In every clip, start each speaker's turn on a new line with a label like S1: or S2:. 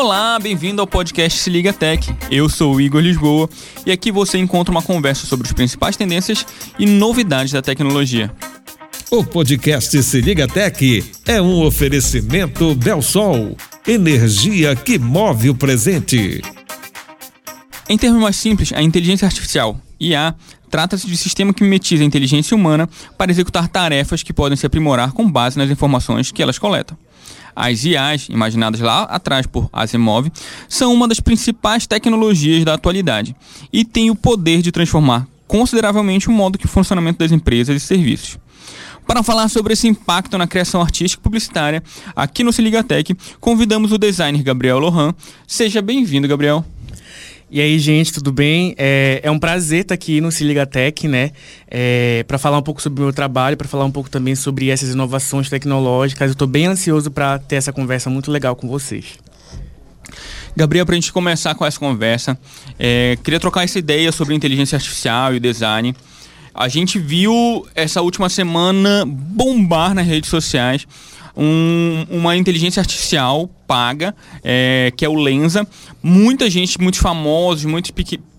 S1: Olá, bem-vindo ao podcast Se Liga Tech. Eu sou o Igor Lisboa e aqui você encontra uma conversa sobre as principais tendências e novidades da tecnologia.
S2: O podcast Se Liga Tech é um oferecimento Belsol, energia que move o presente.
S1: Em termos mais simples, a inteligência artificial, IA, trata-se de sistema que mimetiza a inteligência humana para executar tarefas que podem se aprimorar com base nas informações que elas coletam. As IAs, imaginadas lá atrás por Asimov, são uma das principais tecnologias da atualidade e têm o poder de transformar consideravelmente o modo que o funcionamento das empresas e serviços. Para falar sobre esse impacto na criação artística e publicitária, aqui no Se Liga Tech, convidamos o designer Gabriel Lohan. Seja bem-vindo, Gabriel.
S3: E aí, gente, tudo bem? É, é um prazer estar aqui no Se Liga Tech, né? É, para falar um pouco sobre o meu trabalho, para falar um pouco também sobre essas inovações tecnológicas. Eu estou bem ansioso para ter essa conversa muito legal com vocês.
S1: Gabriel, para a gente começar com essa conversa, é, queria trocar essa ideia sobre inteligência artificial e design. A gente viu essa última semana bombar nas redes sociais um, uma inteligência artificial paga, é, que é o Lenza. Muita gente, muitos famosos, muitos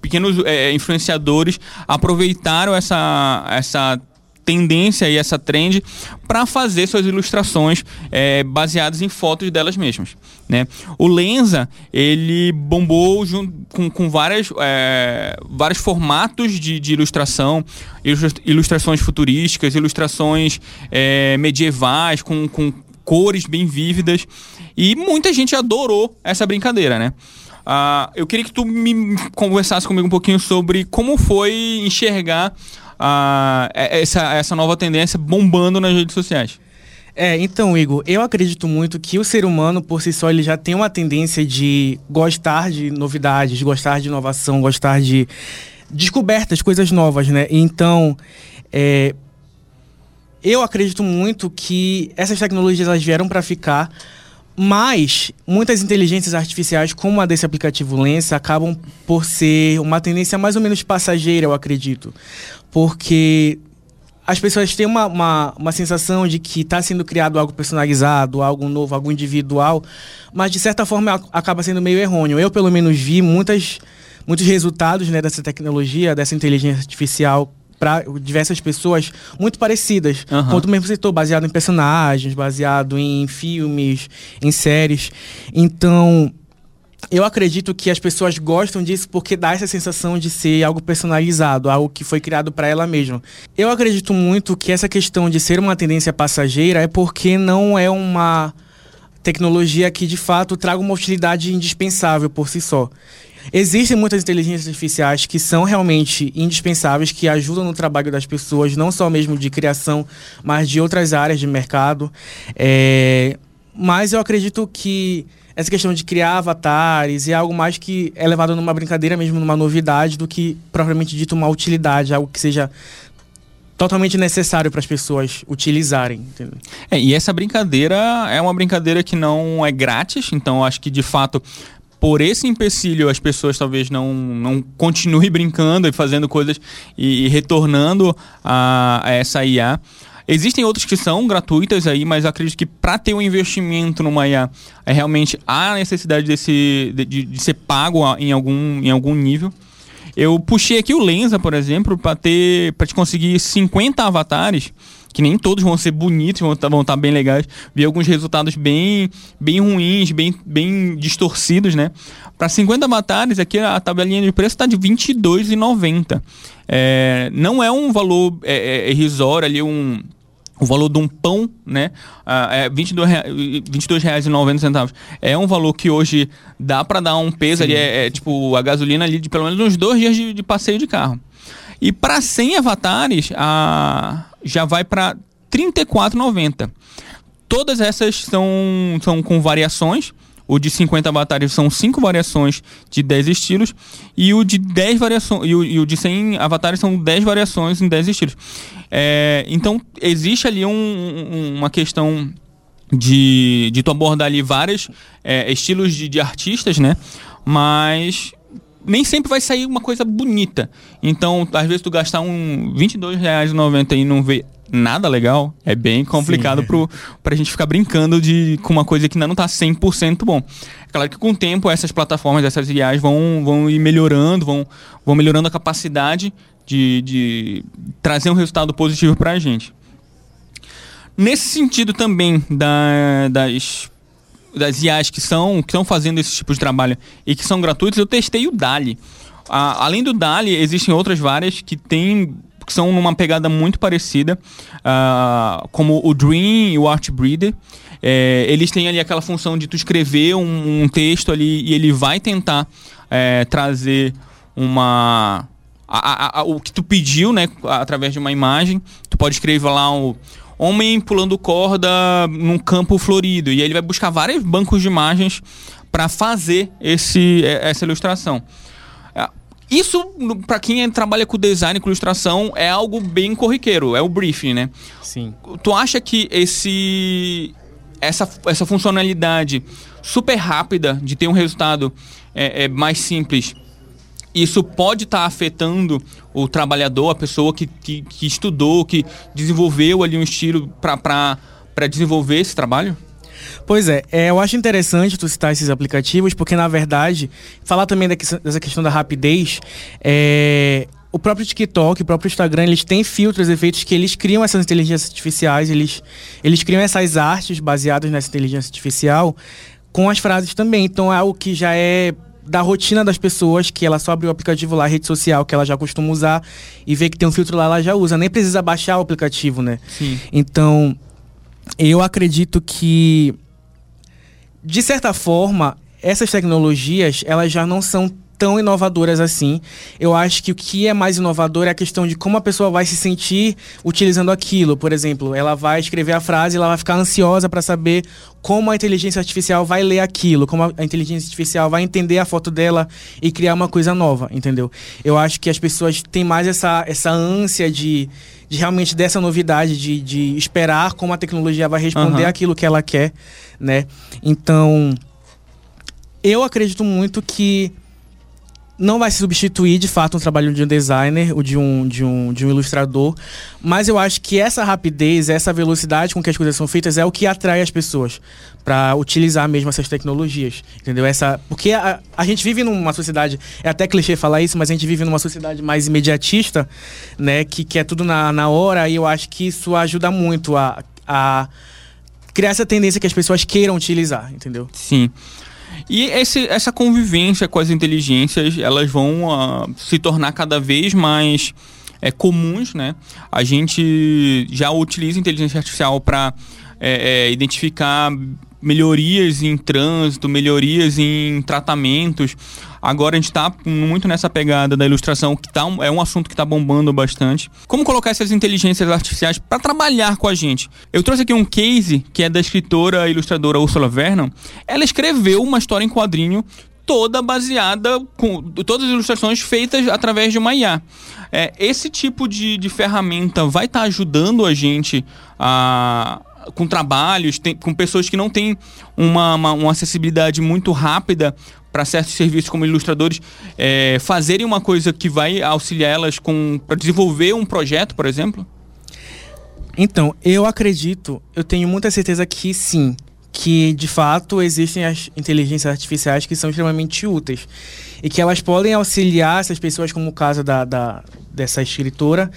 S1: pequenos é, influenciadores aproveitaram essa, essa tendência e essa trend para fazer suas ilustrações é, baseadas em fotos delas mesmas. Né? O Lenza ele bombou junto com, com várias, é, vários formatos de, de ilustração, ilustrações futurísticas, ilustrações é, medievais, com, com cores bem vívidas. E muita gente adorou essa brincadeira, né? Uh, eu queria que tu me conversasse comigo um pouquinho sobre como foi enxergar uh, essa, essa nova tendência bombando nas redes sociais.
S3: É, então, Igor, eu acredito muito que o ser humano, por si só, ele já tem uma tendência de gostar de novidades, gostar de inovação, gostar de descobertas, coisas novas, né? Então, é, eu acredito muito que essas tecnologias elas vieram para ficar, mas muitas inteligências artificiais, como a desse aplicativo Lens, acabam por ser uma tendência mais ou menos passageira, eu acredito. Porque as pessoas têm uma, uma, uma sensação de que está sendo criado algo personalizado, algo novo, algo individual, mas de certa forma acaba sendo meio errôneo. Eu, pelo menos, vi muitas, muitos resultados né, dessa tecnologia, dessa inteligência artificial para diversas pessoas muito parecidas. Uhum. Como tu mesmo citou, baseado em personagens, baseado em filmes, em séries. Então, eu acredito que as pessoas gostam disso porque dá essa sensação de ser algo personalizado, algo que foi criado para ela mesma. Eu acredito muito que essa questão de ser uma tendência passageira é porque não é uma tecnologia que de fato traga uma utilidade indispensável por si só. Existem muitas inteligências artificiais que são realmente indispensáveis, que ajudam no trabalho das pessoas, não só mesmo de criação, mas de outras áreas de mercado. É... Mas eu acredito que essa questão de criar avatares é algo mais que é levado numa brincadeira mesmo, numa novidade, do que propriamente dito uma utilidade, algo que seja totalmente necessário para as pessoas utilizarem.
S1: É, e essa brincadeira é uma brincadeira que não é grátis, então acho que de fato por esse empecilho as pessoas talvez não, não continuem brincando e fazendo coisas e, e retornando a, a, essa IA. Existem outras que são gratuitas aí, mas acredito que para ter um investimento numa IA, é realmente há necessidade desse, de, de ser pago em algum, em algum nível. Eu puxei aqui o Lenza, por exemplo, para ter para te conseguir 50 avatares que nem todos vão ser bonitos, vão estar, tá, vão estar tá bem legais. Vi alguns resultados bem, bem ruins, bem, bem distorcidos, né? Para 50 avatares, aqui a tabelinha de preço está de R$ 22,90. É, não é um valor é, é, irrisório ali, um o valor de um pão, né, uh, é R$ 22,90 é um valor que hoje dá para dar um peso Sim. ali, é, é, tipo a gasolina ali de pelo menos uns dois dias de, de passeio de carro. E para 100 avatares, a, já vai para R$ 34,90. Todas essas são, são com variações. O de 50 avatares são 5 variações de 10 estilos. E o de 10 variações. E o, e o de 100 avatares são 10 variações em 10 estilos. É, então, existe ali um, um, uma questão de, de tu abordar ali vários é, estilos de, de artistas, né? Mas nem sempre vai sair uma coisa bonita. Então, às vezes tu gastar um R$22,90 e não ver nada legal, é bem complicado para pra gente ficar brincando de, com uma coisa que ainda não tá 100% bom. É claro que com o tempo essas plataformas, essas IAs vão, vão ir melhorando, vão, vão melhorando a capacidade de, de trazer um resultado positivo para a gente. Nesse sentido também da, das, das IAs que são que estão fazendo esse tipo de trabalho e que são gratuitos, eu testei o DALI. Além do DALI, existem outras várias que têm que são numa pegada muito parecida, uh, como o Dream e o Artbreeder. É, eles têm ali aquela função de tu escrever um, um texto ali e ele vai tentar é, trazer uma a, a, a, o que tu pediu, né, através de uma imagem. Tu pode escrever lá o homem pulando corda num campo florido e aí ele vai buscar vários bancos de imagens para fazer esse, essa ilustração. É, isso, para quem trabalha com design, com ilustração, é algo bem corriqueiro, é o briefing, né?
S3: Sim.
S1: Tu acha que esse essa, essa funcionalidade super rápida de ter um resultado é, é mais simples isso pode estar tá afetando o trabalhador, a pessoa que, que, que estudou, que desenvolveu ali um estilo para desenvolver esse trabalho?
S3: Pois é, é, eu acho interessante tu citar esses aplicativos, porque na verdade, falar também dessa questão da rapidez, é, o próprio TikTok, o próprio Instagram, eles têm filtros, efeitos que eles criam essas inteligências artificiais, eles, eles criam essas artes baseadas nessa inteligência artificial com as frases também. Então é algo que já é da rotina das pessoas, que ela só abre o aplicativo lá, rede social, que ela já costuma usar, e vê que tem um filtro lá, ela já usa. Nem precisa baixar o aplicativo, né?
S1: Sim.
S3: Então, eu acredito que, de certa forma, essas tecnologias, elas já não são tão inovadoras assim. Eu acho que o que é mais inovador é a questão de como a pessoa vai se sentir utilizando aquilo. Por exemplo, ela vai escrever a frase, ela vai ficar ansiosa para saber como a inteligência artificial vai ler aquilo, como a inteligência artificial vai entender a foto dela e criar uma coisa nova, entendeu? Eu acho que as pessoas têm mais essa, essa ânsia de, de realmente dessa novidade, de, de esperar como a tecnologia vai responder uhum. aquilo que ela quer, né? Então, eu acredito muito que não vai substituir de fato um trabalho de um designer ou de um, de um, de um ilustrador, mas eu acho que essa rapidez, essa velocidade com que as coisas são feitas é o que atrai as pessoas para utilizar mesmo essas tecnologias, entendeu? Essa, porque a, a gente vive numa sociedade, é até clichê falar isso, mas a gente vive numa sociedade mais imediatista, né, que quer tudo na, na hora, e eu acho que isso ajuda muito a, a criar essa tendência que as pessoas queiram utilizar, entendeu?
S1: Sim. E esse, essa convivência com as inteligências, elas vão uh, se tornar cada vez mais é, comuns, né? A gente já utiliza inteligência artificial para é, é, identificar melhorias em trânsito, melhorias em tratamentos. Agora a gente está muito nessa pegada da ilustração, que tá, é um assunto que está bombando bastante. Como colocar essas inteligências artificiais para trabalhar com a gente? Eu trouxe aqui um case que é da escritora e ilustradora Ursula Vernon. Ela escreveu uma história em quadrinho toda baseada com todas as ilustrações feitas através de uma IA. É, esse tipo de, de ferramenta vai estar tá ajudando a gente a, com trabalhos, tem, com pessoas que não têm uma, uma, uma acessibilidade muito rápida para certos serviços como ilustradores é, fazerem uma coisa que vai auxiliar elas para desenvolver um projeto, por exemplo?
S3: Então, eu acredito, eu tenho muita certeza que sim, que de fato existem as inteligências artificiais que são extremamente úteis e que elas podem auxiliar essas pessoas, como o caso da, da dessa escritora,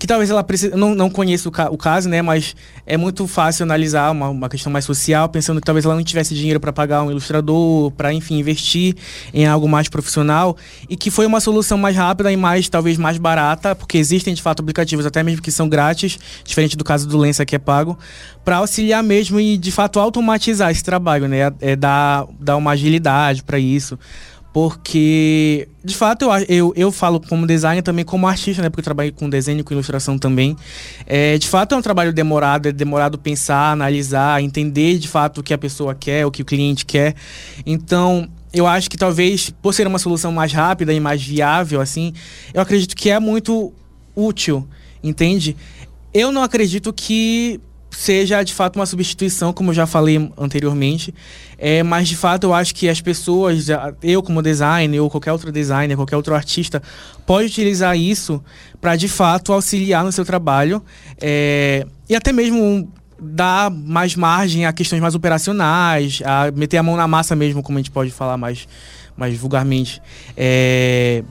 S3: que talvez ela precise. Não, não conheço o, ca, o, caso, né? Mas é muito fácil analisar uma, uma questão mais social, pensando que talvez ela não tivesse dinheiro para pagar um ilustrador, para, enfim, investir em algo mais profissional. E que foi uma solução mais rápida e mais, talvez, mais barata, porque existem de fato aplicativos, até mesmo que são grátis, diferente do caso do Lença que é pago, para auxiliar mesmo e, de fato, automatizar esse trabalho, né? É, dar, dar uma agilidade para isso porque de fato eu, eu, eu falo como designer também como artista, né? Porque eu trabalho com desenho, com ilustração também. É, de fato é um trabalho demorado, é demorado pensar, analisar, entender de fato o que a pessoa quer, o que o cliente quer. Então eu acho que talvez por ser uma solução mais rápida e mais viável, assim, eu acredito que é muito útil, entende? Eu não acredito que seja de fato uma substituição, como eu já falei anteriormente. É, mas de fato eu acho que as pessoas, eu como designer ou qualquer outro designer, qualquer outro artista, pode utilizar isso para de fato auxiliar no seu trabalho é, e até mesmo dar mais margem a questões mais operacionais, a meter a mão na massa mesmo, como a gente pode falar mais, mais vulgarmente. É,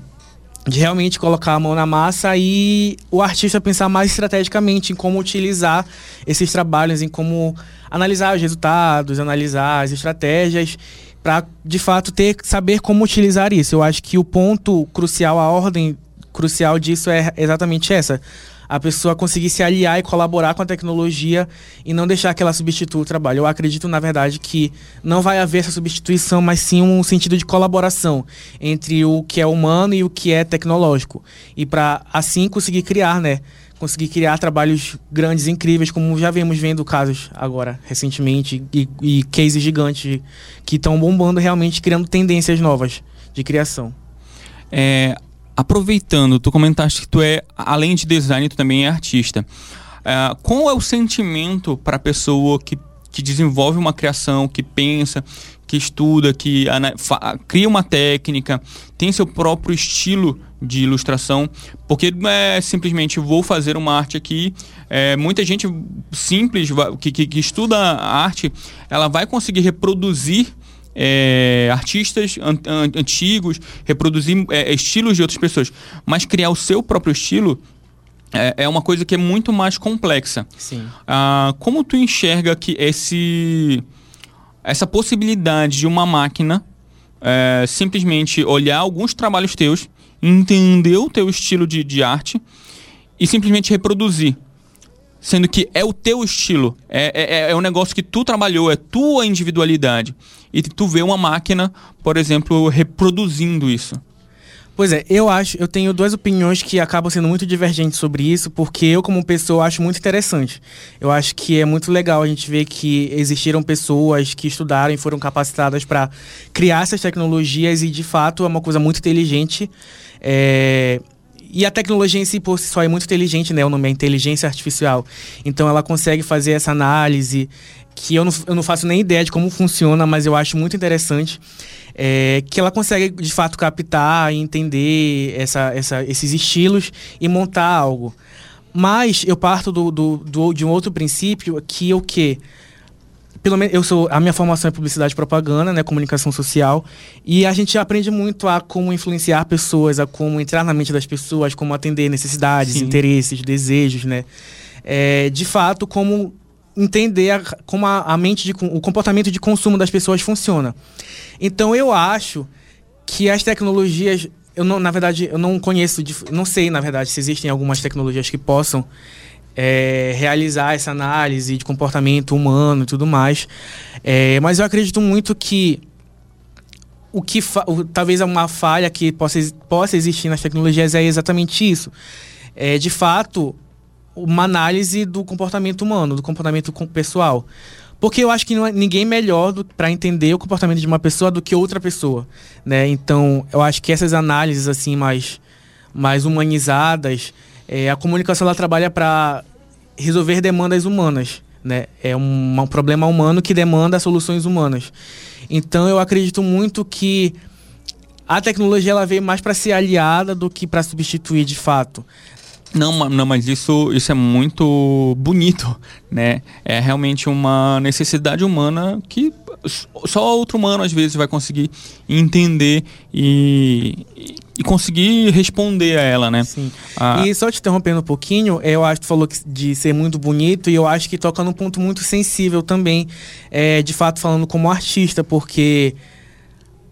S3: de realmente colocar a mão na massa e o artista pensar mais estrategicamente em como utilizar esses trabalhos, em como analisar os resultados, analisar as estratégias para de fato ter saber como utilizar isso. Eu acho que o ponto crucial, a ordem crucial disso é exatamente essa a pessoa conseguir se aliar e colaborar com a tecnologia e não deixar que ela substitua o trabalho. Eu acredito, na verdade, que não vai haver essa substituição, mas sim um sentido de colaboração entre o que é humano e o que é tecnológico. E para assim conseguir criar, né? Conseguir criar trabalhos grandes, incríveis, como já vemos vendo casos agora, recentemente, e, e cases gigantes que estão bombando realmente, criando tendências novas de criação.
S1: É, aproveitando, tu comentaste que tu é, além de design, tu também é artista. Uh, qual é o sentimento para a pessoa que, que desenvolve uma criação, que pensa, que estuda, que cria uma técnica, tem seu próprio estilo de ilustração, porque é simplesmente vou fazer uma arte aqui. É, muita gente simples que, que, que estuda arte, ela vai conseguir reproduzir é, artistas an an antigos, reproduzir é, estilos de outras pessoas, mas criar o seu próprio estilo é, é uma coisa que é muito mais complexa.
S3: Sim.
S1: Ah, como tu enxerga que esse essa possibilidade de uma máquina é, simplesmente olhar alguns trabalhos teus, entender o teu estilo de, de arte e simplesmente reproduzir sendo que é o teu estilo, é, é, é um negócio que tu trabalhou, é tua individualidade. E tu vê uma máquina, por exemplo, reproduzindo isso.
S3: Pois é, eu acho, eu tenho duas opiniões que acabam sendo muito divergentes sobre isso, porque eu, como pessoa, acho muito interessante. Eu acho que é muito legal a gente ver que existiram pessoas que estudaram e foram capacitadas para criar essas tecnologias e, de fato, é uma coisa muito inteligente. É, e a tecnologia em si por si só é muito inteligente, né? O nome é inteligência artificial. Então ela consegue fazer essa análise que eu não, eu não faço nem ideia de como funciona, mas eu acho muito interessante. É, que ela consegue de fato captar e entender essa, essa, esses estilos e montar algo. Mas eu parto do, do, do, de um outro princípio que o que pelo menos eu sou a minha formação é publicidade e propaganda, né, comunicação social, e a gente aprende muito a como influenciar pessoas, a como entrar na mente das pessoas, como atender necessidades, Sim. interesses, desejos, né? É, de fato, como entender a, como a, a mente de, o comportamento de consumo das pessoas funciona. Então eu acho que as tecnologias eu não, na verdade, eu não conheço, não sei, na verdade, se existem algumas tecnologias que possam é, realizar essa análise de comportamento humano e tudo mais. É, mas eu acredito muito que o que o, talvez uma falha que possa, possa existir nas tecnologias é exatamente isso. É, de fato, uma análise do comportamento humano, do comportamento pessoal. Porque eu acho que é ninguém melhor para entender o comportamento de uma pessoa do que outra pessoa, né? Então, eu acho que essas análises assim mais mais humanizadas, é, a comunicação ela trabalha para resolver demandas humanas. Né? É um, um, problema humano que demanda soluções humanas. Então eu acredito muito que a tecnologia ela veio mais para ser aliada do que para substituir de fato.
S1: Não, não, mas isso, isso é muito bonito, né? É realmente uma necessidade humana que só outro humano às vezes vai conseguir entender e, e conseguir responder a ela, né?
S3: Sim. Ah. E só te interrompendo um pouquinho, eu acho que tu falou de ser muito bonito e eu acho que toca num ponto muito sensível também, é, de fato falando como artista, porque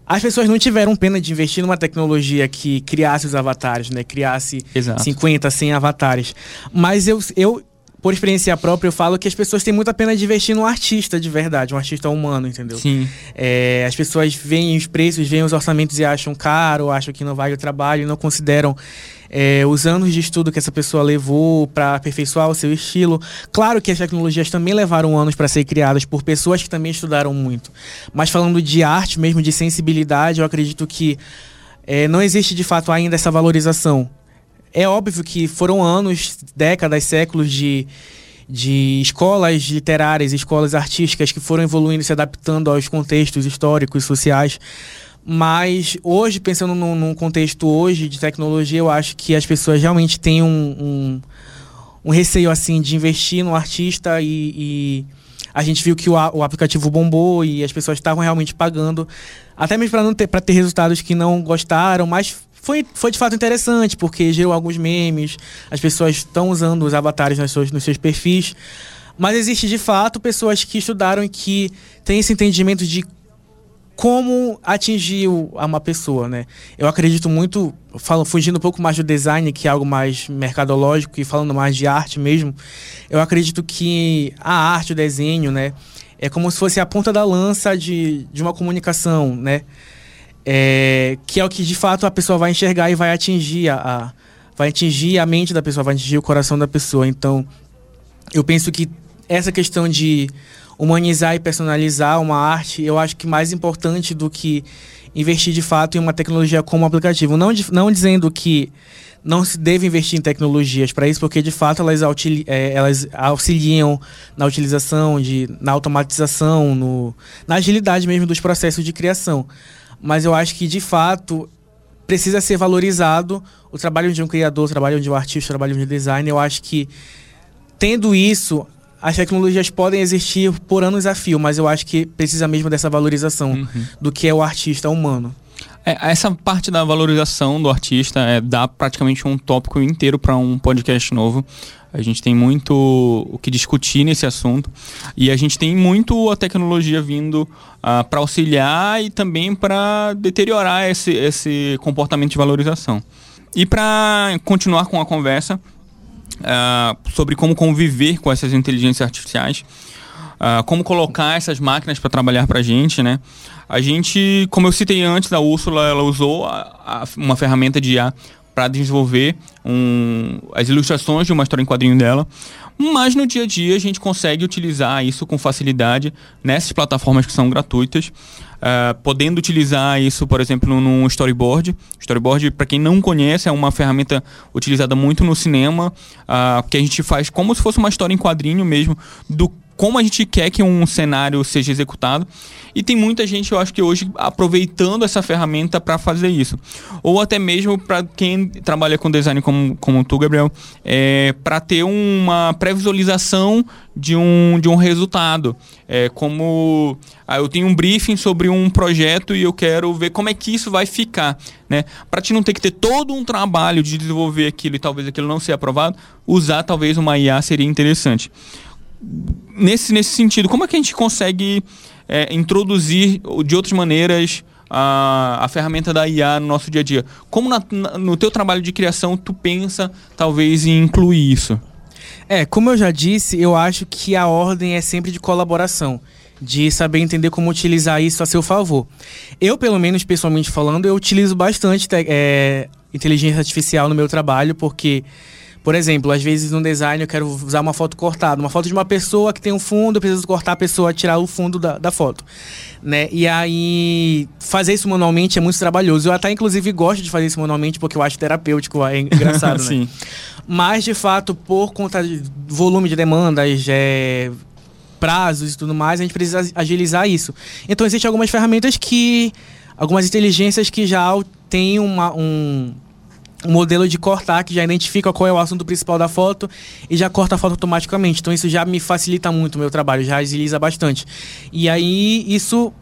S3: as pessoas não tiveram pena de investir numa tecnologia que criasse os avatares, né? Criasse Exato. 50, 100 avatares. Mas eu, eu, por experiência própria, eu falo que as pessoas têm muita pena de investir num artista de verdade, um artista humano, entendeu?
S1: Sim.
S3: É, as pessoas veem os preços, veem os orçamentos e acham caro, acham que não vale o trabalho, não consideram é, os anos de estudo que essa pessoa levou para aperfeiçoar o seu estilo. Claro que as tecnologias também levaram anos para ser criadas por pessoas que também estudaram muito. Mas falando de arte, mesmo de sensibilidade, eu acredito que é, não existe de fato ainda essa valorização é óbvio que foram anos, décadas, séculos de, de escolas literárias, escolas artísticas que foram evoluindo, se adaptando aos contextos históricos, sociais. Mas hoje, pensando num, num contexto hoje de tecnologia, eu acho que as pessoas realmente têm um, um, um receio assim de investir no artista e, e a gente viu que o, o, aplicativo bombou e as pessoas estavam realmente pagando, até mesmo para não ter para ter resultados que não gostaram, mas foi, foi de fato interessante, porque gerou alguns memes, as pessoas estão usando os avatares nos seus, nos seus perfis. Mas existe de fato pessoas que estudaram e que têm esse entendimento de como atingir uma pessoa, né? Eu acredito muito, falo, fugindo um pouco mais do design, que é algo mais mercadológico, e falando mais de arte mesmo, eu acredito que a arte, o desenho, né? É como se fosse a ponta da lança de, de uma comunicação, né? É, que é o que de fato a pessoa vai enxergar e vai atingir a, a, vai atingir a mente da pessoa, vai atingir o coração da pessoa. Então, eu penso que essa questão de humanizar e personalizar uma arte, eu acho que mais importante do que investir de fato em uma tecnologia como aplicativo. Não, não dizendo que não se deve investir em tecnologias para isso, porque de fato elas, é, elas auxiliam na utilização, de, na automatização, no, na agilidade mesmo dos processos de criação mas eu acho que de fato precisa ser valorizado o trabalho de um criador, o trabalho de um artista, o trabalho de um designer. Eu acho que tendo isso, as tecnologias podem existir por anos a fio, mas eu acho que precisa mesmo dessa valorização uhum. do que é o artista humano.
S1: É, essa parte da valorização do artista é, dá praticamente um tópico inteiro para um podcast novo. A gente tem muito o que discutir nesse assunto e a gente tem muito a tecnologia vindo uh, ah, para auxiliar e também para deteriorar esse, esse comportamento de valorização. E para continuar com a conversa uh, sobre como conviver com essas inteligências artificiais, uh, como colocar essas máquinas para trabalhar para a gente, né? A gente, como eu citei antes, a Úrsula ela usou a, a, uma ferramenta de IA para desenvolver um, as ilustrações de uma história em quadrinho dela. Mas no dia a dia a gente consegue utilizar isso com facilidade nessas plataformas que são gratuitas. Uh, podendo utilizar isso, por exemplo, num storyboard. Storyboard, para quem não conhece, é uma ferramenta utilizada muito no cinema, uh, que a gente faz como se fosse uma história em quadrinho mesmo, do como a gente quer que um cenário seja executado. E tem muita gente, eu acho que hoje, aproveitando essa ferramenta para fazer isso. Ou até mesmo para quem trabalha com design como, como tu, Gabriel, é, para ter uma pré-visualização de um, de um resultado. É, como ah, eu tenho um briefing sobre um projeto e eu quero ver como é que isso vai ficar. Né? Para te não ter que ter todo um trabalho de desenvolver aquilo e talvez aquilo não seja aprovado, usar talvez uma IA seria interessante nesse, nesse sentido, como é que a gente consegue é, introduzir de outras maneiras a, a ferramenta da IA no nosso dia a dia? Como na, na, no teu trabalho de criação tu pensa talvez em incluir isso?
S3: É, como eu já disse, eu acho que a ordem é sempre de colaboração, de saber entender como utilizar isso a seu favor. Eu, pelo menos pessoalmente falando, eu utilizo bastante é, inteligência artificial no meu trabalho, porque por exemplo, às vezes no design eu quero usar uma foto cortada, uma foto de uma pessoa que tem um fundo, eu preciso cortar a pessoa, tirar o fundo da, da foto. Né? E aí, fazer isso manualmente é muito trabalhoso. Eu até, inclusive, gosto de fazer isso manualmente porque eu acho terapêutico, é engraçado, né? Sim. Mas, de fato, por conta de volume de demandas, é, prazos e tudo mais, a gente precisa agilizar isso. Então, existem algumas ferramentas que. algumas inteligências que já têm uma, um um modelo de cortar que já identifica qual é o assunto principal da foto e já corta a foto automaticamente. Então isso já me facilita muito o meu trabalho, já agiliza bastante. E aí isso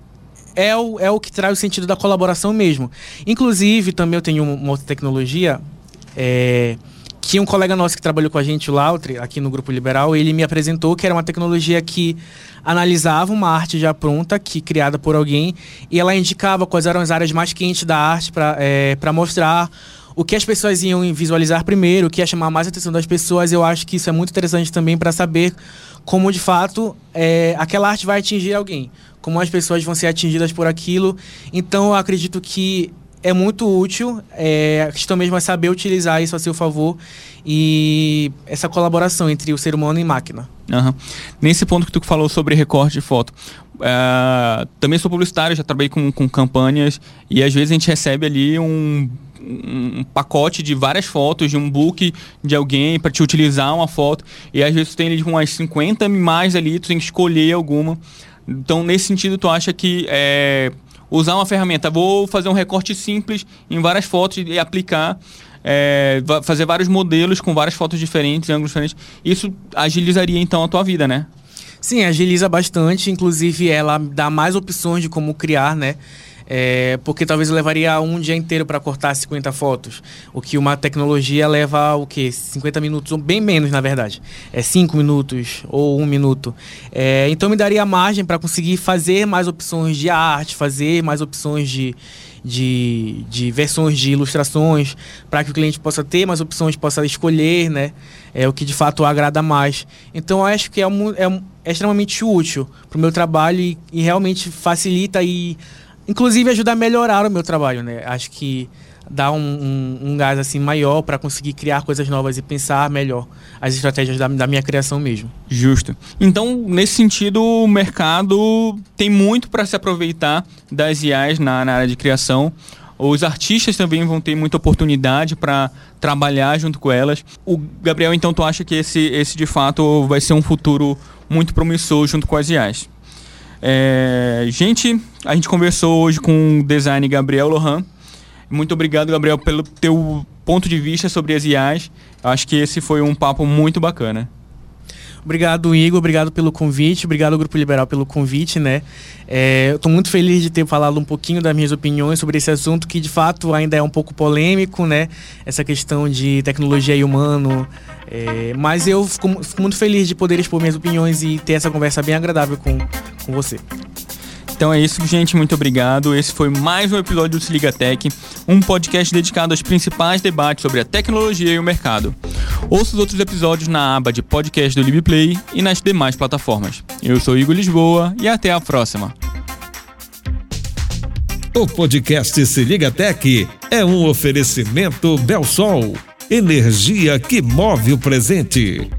S3: é o, é o que traz o sentido da colaboração mesmo. Inclusive, também eu tenho uma outra tecnologia é, que um colega nosso que trabalhou com a gente, o Lautre, aqui no Grupo Liberal, ele me apresentou que era uma tecnologia que analisava uma arte já pronta, que criada por alguém, e ela indicava quais eram as áreas mais quentes da arte para é, mostrar o que as pessoas iam visualizar primeiro, o que ia chamar mais a atenção das pessoas, eu acho que isso é muito interessante também para saber como de fato é, aquela arte vai atingir alguém, como as pessoas vão ser atingidas por aquilo. Então eu acredito que é muito útil, é, a questão mesmo é saber utilizar isso a seu favor e essa colaboração entre o ser humano e máquina.
S1: Uhum. Nesse ponto que tu falou sobre recorte de foto, uh, também sou publicitário, já trabalhei com, com campanhas e às vezes a gente recebe ali um um, pacote de várias fotos, de um book de alguém para te utilizar uma foto. E às vezes tu tem ali umas 50 mais ali, tu tem que escolher alguma. Então, nesse sentido, tu acha que é, usar uma ferramenta, vou fazer um recorte simples em várias fotos e aplicar. É, fazer vários modelos com várias fotos diferentes, ângulos diferentes. Isso agilizaria então a tua vida, né?
S3: Sim, agiliza bastante. Inclusive, ela dá mais opções de como criar, né? É, porque talvez levaria um dia inteiro para cortar 50 fotos. O que uma tecnologia leva o quê? 50 minutos, ou bem menos, na verdade. É 5 minutos ou 1 um minuto. É, então me daria margem para conseguir fazer mais opções de arte, fazer mais opções de, de, de versões de ilustrações, para que o cliente possa ter mais opções, possa escolher, né? É o que de fato agrada mais. Então acho que é, um, é, um, é extremamente útil para o meu trabalho e, e realmente facilita e inclusive ajuda a melhorar o meu trabalho, né? Acho que dá um, um, um gás assim maior para conseguir criar coisas novas e pensar melhor as estratégias da, da minha criação mesmo.
S1: Justo. Então, nesse sentido, o mercado tem muito para se aproveitar das IAs na, na área de criação. Os artistas também vão ter muita oportunidade para trabalhar junto com elas. O Gabriel, então, tu acha que esse, esse de fato vai ser um futuro muito promissor junto com as IAs? É, gente, a gente conversou hoje com o design Gabriel Lohan. Muito obrigado, Gabriel, pelo teu ponto de vista sobre as IAs. Acho que esse foi um papo muito bacana.
S3: Obrigado, Igor. Obrigado pelo convite. Obrigado, Grupo Liberal, pelo convite, né? É, eu estou muito feliz de ter falado um pouquinho das minhas opiniões sobre esse assunto que, de fato, ainda é um pouco polêmico, né? Essa questão de tecnologia e humano. É, mas eu fico, fico, muito feliz de poder expor minhas opiniões e ter essa conversa bem agradável com, com você.
S1: Então é isso, gente. Muito obrigado. Esse foi mais um episódio do Se Liga Tech, um podcast dedicado aos principais debates sobre a tecnologia e o mercado. Ouça os outros episódios na aba de podcast do LibPlay e nas demais plataformas. Eu sou Igor Lisboa e até a próxima.
S2: O podcast Se Liga Tech é um oferecimento Belsol, energia que move o presente.